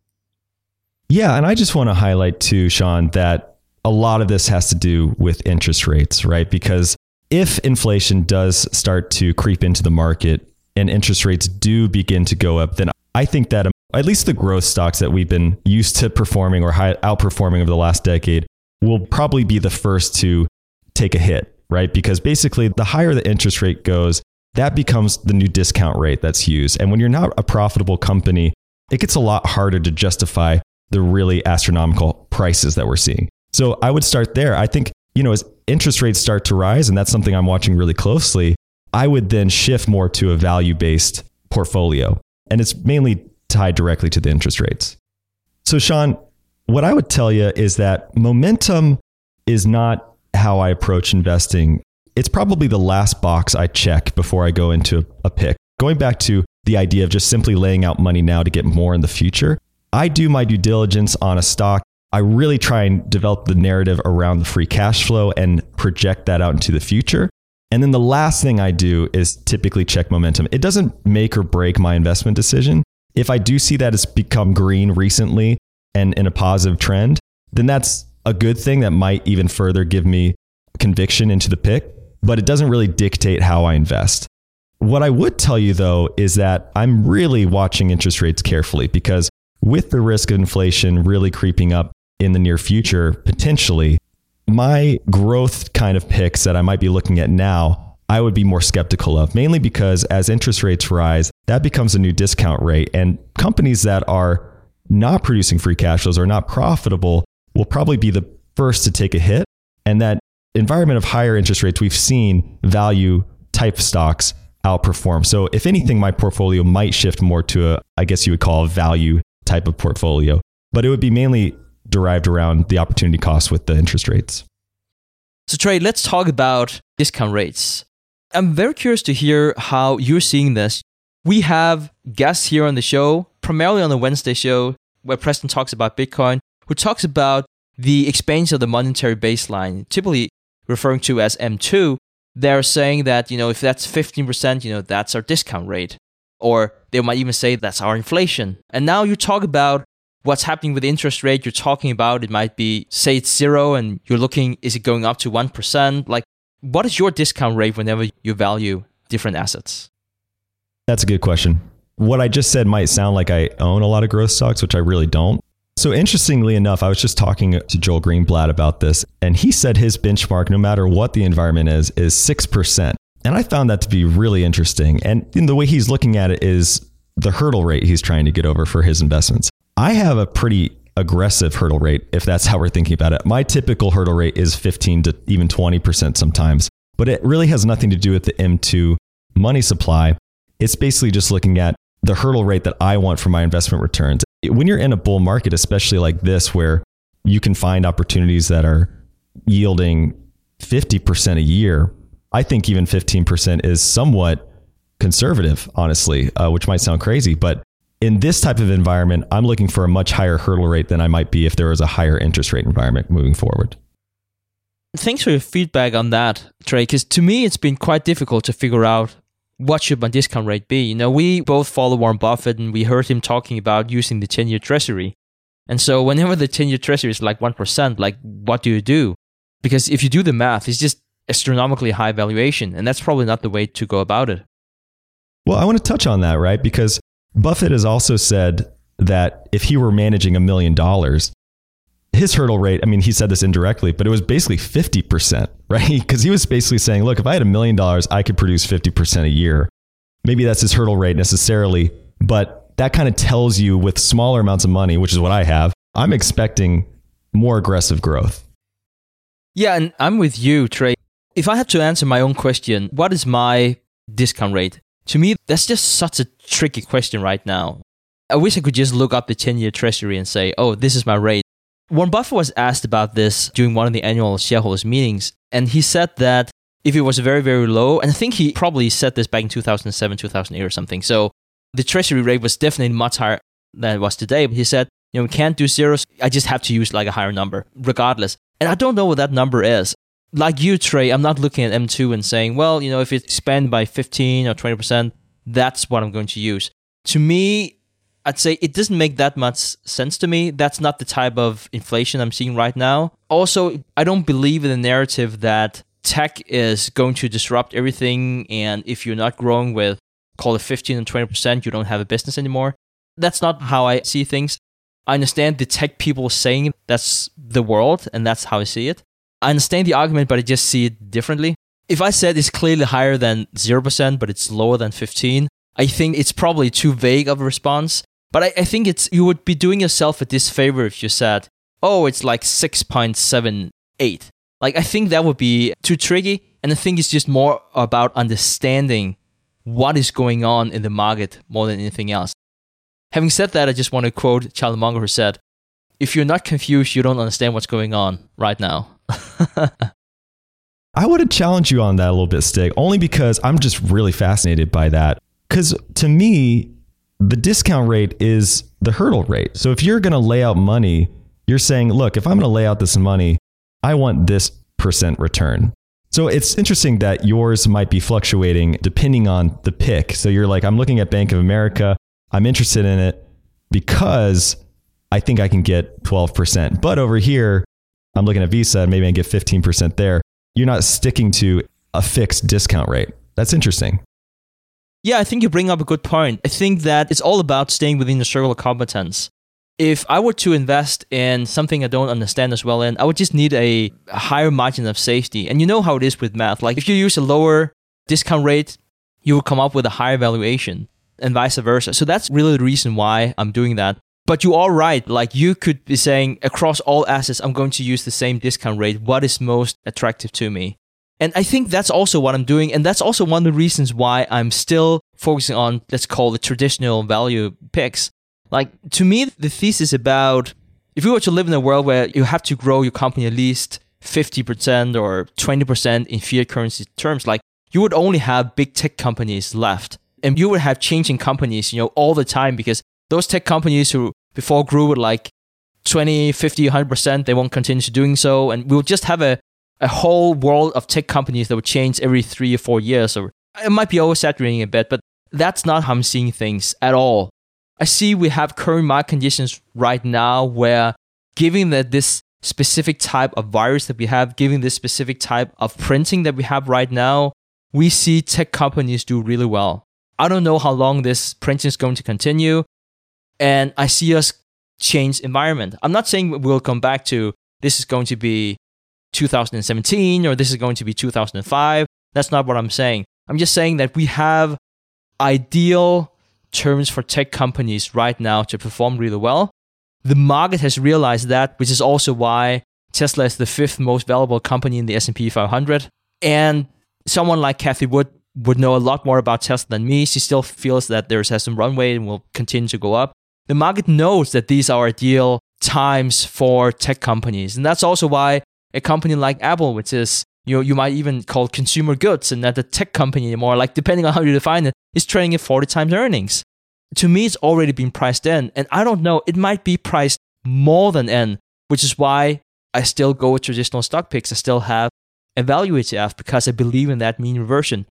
Yeah, and I just want to highlight too, Sean, that a lot of this has to do with interest rates, right? Because if inflation does start to creep into the market and interest rates do begin to go up, then I think that um, at least the growth stocks that we've been used to performing or high, outperforming over the last decade will probably be the first to take a hit, right? Because basically, the higher the interest rate goes, that becomes the new discount rate that's used. And when you're not a profitable company, it gets a lot harder to justify the really astronomical prices that we're seeing. So I would start there. I think, you know, as interest rates start to rise, and that's something I'm watching really closely, I would then shift more to a value based portfolio. And it's mainly tied directly to the interest rates. So, Sean, what I would tell you is that momentum is not how I approach investing. It's probably the last box I check before I go into a pick. Going back to the idea of just simply laying out money now to get more in the future, I do my due diligence on a stock I really try and develop the narrative around the free cash flow and project that out into the future. And then the last thing I do is typically check momentum. It doesn't make or break my investment decision. If I do see that it's become green recently and in a positive trend, then that's a good thing that might even further give me conviction into the pick, but it doesn't really dictate how I invest. What I would tell you though is that I'm really watching interest rates carefully because with the risk of inflation really creeping up, in the near future, potentially, my growth kind of picks that I might be looking at now, I would be more skeptical of, mainly because as interest rates rise, that becomes a new discount rate. And companies that are not producing free cash flows or not profitable will probably be the first to take a hit. And that environment of higher interest rates, we've seen value type stocks outperform. So if anything, my portfolio might shift more to a, I guess you would call a value type of portfolio, but it would be mainly derived around the opportunity cost with the interest rates. So Trey, let's talk about discount rates. I'm very curious to hear how you're seeing this. We have guests here on the show, primarily on the Wednesday show, where Preston talks about Bitcoin, who talks about the expansion of the monetary baseline, typically referring to as M2. They're saying that, you know, if that's 15%, you know, that's our discount rate. Or they might even say that's our inflation. And now you talk about what's happening with the interest rate you're talking about. It might be, say it's zero and you're looking, is it going up to 1%? Like, what is your discount rate whenever you value different assets? That's a good question. What I just said might sound like I own a lot of growth stocks, which I really don't. So, interestingly enough, I was just talking to Joel Greenblatt about this, and he said his benchmark, no matter what the environment is, is 6%. And I found that to be really interesting. And the way he's looking at it is the hurdle rate he's trying to get over for his investments. I have a pretty aggressive hurdle rate, if that's how we're thinking about it. My typical hurdle rate is 15 to even 20% sometimes, but it really has nothing to do with the M2 money supply. It's basically just looking at the hurdle rate that I want for my investment returns. When you're in a bull market, especially like this, where you can find opportunities that are yielding 50% a year, I think even 15% is somewhat conservative, honestly, uh, which might sound crazy. But in this type of environment, I'm looking for a much higher hurdle rate than I might be if there was a higher interest rate environment moving forward. Thanks for your feedback on that, Trey, because to me, it's been quite difficult to figure out what should my discount rate be? You know, we both follow Warren Buffett and we heard him talking about using the 10 year treasury. And so whenever the 10 year treasury is like 1%, like what do you do? Because if you do the math, it's just astronomically high valuation. And that's probably not the way to go about it. Well, I want to touch on that, right? Because Buffett has also said that if he were managing a million dollars, his hurdle rate, I mean, he said this indirectly, but it was basically 50%, right? Because he was basically saying, look, if I had a million dollars, I could produce 50% a year. Maybe that's his hurdle rate necessarily, but that kind of tells you with smaller amounts of money, which is what I have, I'm expecting more aggressive growth. Yeah, and I'm with you, Trey. If I had to answer my own question, what is my discount rate? To me, that's just such a tricky question right now. I wish I could just look up the 10 year treasury and say, oh, this is my rate. Warren Buffett was asked about this during one of the annual shareholders meetings, and he said that if it was very, very low, and I think he probably said this back in 2007, 2008 or something. So the treasury rate was definitely much higher than it was today. But he said, you know, we can't do zeros. I just have to use like a higher number, regardless. And I don't know what that number is. Like you, Trey, I'm not looking at M2 and saying, well, you know, if it's spent by 15 or 20%, that's what I'm going to use. To me, I'd say it doesn't make that much sense to me. That's not the type of inflation I'm seeing right now. Also, I don't believe in the narrative that tech is going to disrupt everything. And if you're not growing with, call it 15 and 20%, you don't have a business anymore. That's not how I see things. I understand the tech people saying that's the world and that's how I see it. I understand the argument, but I just see it differently. If I said it's clearly higher than 0%, but it's lower than 15, I think it's probably too vague of a response. But I, I think it's you would be doing yourself a disfavor if you said, oh, it's like 6.78. Like, I think that would be too tricky. And I think it's just more about understanding what is going on in the market more than anything else. Having said that, I just want to quote Charlie Munger who said, if you're not confused, you don't understand what's going on right now. I would have challenged you on that a little bit, Stig, only because I'm just really fascinated by that. Because to me, the discount rate is the hurdle rate. So if you're going to lay out money, you're saying, look, if I'm going to lay out this money, I want this percent return. So it's interesting that yours might be fluctuating depending on the pick. So you're like, I'm looking at Bank of America. I'm interested in it because I think I can get 12%. But over here, I'm looking at Visa and maybe I get 15% there. You're not sticking to a fixed discount rate. That's interesting. Yeah, I think you bring up a good point. I think that it's all about staying within the circle of competence. If I were to invest in something I don't understand as well in, I would just need a, a higher margin of safety. And you know how it is with math. Like if you use a lower discount rate, you will come up with a higher valuation and vice versa. So that's really the reason why I'm doing that. But you are right. Like you could be saying across all assets, I'm going to use the same discount rate. What is most attractive to me? And I think that's also what I'm doing. And that's also one of the reasons why I'm still focusing on, let's call it traditional value picks. Like to me, the thesis about if you were to live in a world where you have to grow your company at least 50% or 20% in fiat currency terms, like you would only have big tech companies left. And you would have changing companies, you know, all the time because those tech companies who before grew with like 20, 50, 100%, they won't continue doing so. And we'll just have a, a whole world of tech companies that will change every three or four years. Or it might be oversaturating a bit, but that's not how I'm seeing things at all. I see we have current market conditions right now where, given that this specific type of virus that we have, given this specific type of printing that we have right now, we see tech companies do really well. I don't know how long this printing is going to continue, and I see us change environment. I'm not saying we'll come back to this is going to be 2017 or this is going to be 2005. That's not what I'm saying. I'm just saying that we have ideal terms for tech companies right now to perform really well. The market has realized that, which is also why Tesla is the fifth most valuable company in the S&P 500. And someone like Cathie Wood would know a lot more about Tesla than me. She still feels that there has some runway and will continue to go up. The market knows that these are ideal times for tech companies. And that's also why a company like Apple, which is you know, you might even call consumer goods and not a tech company anymore, like depending on how you define it, is trading at 40 times earnings. To me, it's already been priced in. And I don't know, it might be priced more than in, which is why I still go with traditional stock picks. I still have a value ETF because I believe in that mean reversion.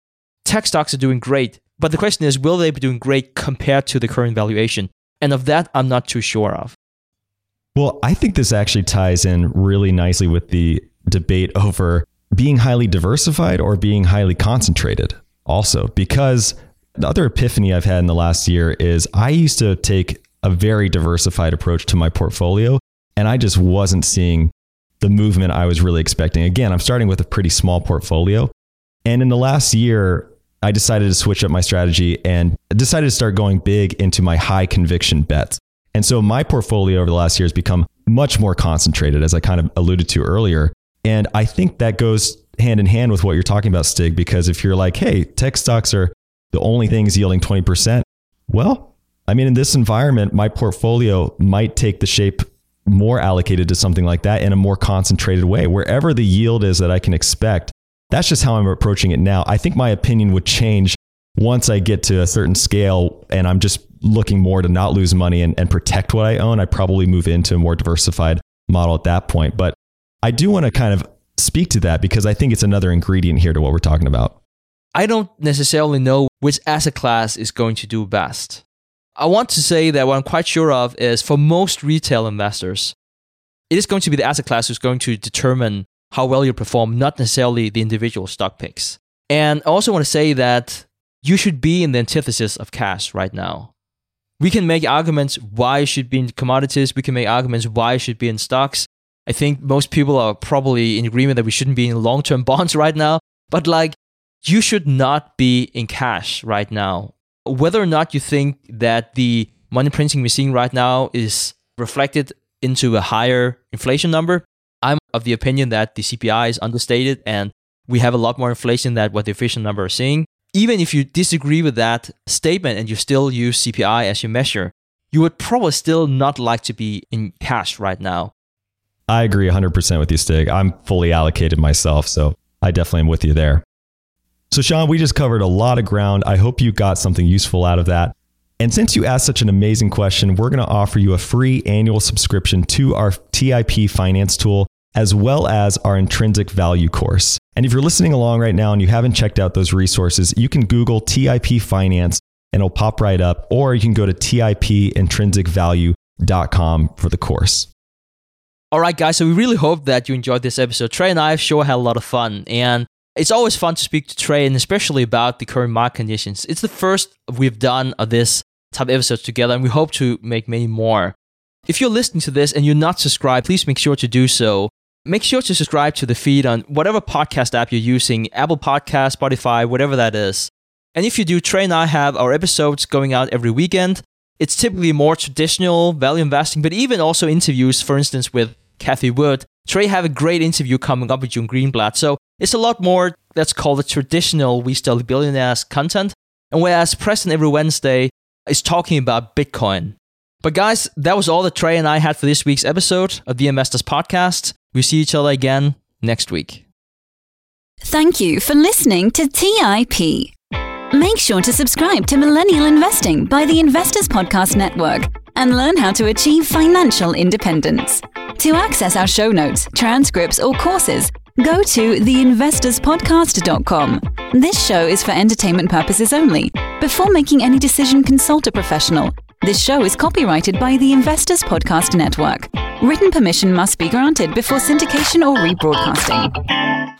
Tech stocks are doing great, but the question is, will they be doing great compared to the current valuation? And of that, I'm not too sure of. Well, I think this actually ties in really nicely with the debate over being highly diversified or being highly concentrated, also, because the other epiphany I've had in the last year is I used to take a very diversified approach to my portfolio, and I just wasn't seeing the movement I was really expecting. Again, I'm starting with a pretty small portfolio. And in the last year, I decided to switch up my strategy and decided to start going big into my high conviction bets. And so my portfolio over the last year has become much more concentrated, as I kind of alluded to earlier. And I think that goes hand in hand with what you're talking about, Stig, because if you're like, hey, tech stocks are the only things yielding 20%, well, I mean, in this environment, my portfolio might take the shape more allocated to something like that in a more concentrated way. Wherever the yield is that I can expect, that's just how I'm approaching it now. I think my opinion would change once I get to a certain scale and I'm just looking more to not lose money and, and protect what I own. I probably move into a more diversified model at that point. But I do want to kind of speak to that because I think it's another ingredient here to what we're talking about. I don't necessarily know which asset class is going to do best. I want to say that what I'm quite sure of is for most retail investors, it is going to be the asset class who's going to determine how well you perform, not necessarily the individual stock picks. And I also want to say that you should be in the antithesis of cash right now. We can make arguments why it should be in commodities. We can make arguments why it should be in stocks. I think most people are probably in agreement that we shouldn't be in long term bonds right now. But like, you should not be in cash right now. Whether or not you think that the money printing we're seeing right now is reflected into a higher inflation number, of the opinion that the CPI is understated and we have a lot more inflation than what the official number is seeing. Even if you disagree with that statement and you still use CPI as your measure, you would probably still not like to be in cash right now. I agree 100% with you, Stig. I'm fully allocated myself, so I definitely am with you there. So, Sean, we just covered a lot of ground. I hope you got something useful out of that. And since you asked such an amazing question, we're going to offer you a free annual subscription to our TIP finance tool, as well as our intrinsic value course. And if you're listening along right now and you haven't checked out those resources, you can Google TIP finance and it'll pop right up, or you can go to tipintrinsicvalue.com for the course. All right, guys. So we really hope that you enjoyed this episode. Trey and I sure had a lot of fun. And it's always fun to speak to Trey, and especially about the current market conditions. It's the first we've done of this type of episodes together, and we hope to make many more. If you're listening to this and you're not subscribed, please make sure to do so. Make sure to subscribe to the feed on whatever podcast app you're using Apple Podcast, Spotify, whatever that is. And if you do, Trey and I have our episodes going out every weekend. it's typically more traditional value investing, but even also interviews, for instance, with Cathie Wood. Trey have a great interview coming up with Joel Greenblatt. So it's a lot more, let's call it traditional We Study Billionaires content. And whereas Preston every Wednesday is talking about Bitcoin. But guys, that was all that Trey and I had for this week's episode of the Investors Podcast. We see each other again next week. Thank you for listening to TIP. Make sure to subscribe to Millennial Investing by the Investors Podcast Network and learn how to achieve financial independence. To access our show notes, transcripts, or courses, go to theinvestorspodcast.com. This show is for entertainment purposes only. Before making any decision, consult a professional. This show is copyrighted by the Investors Podcast Network. Written permission must be granted before syndication or rebroadcasting.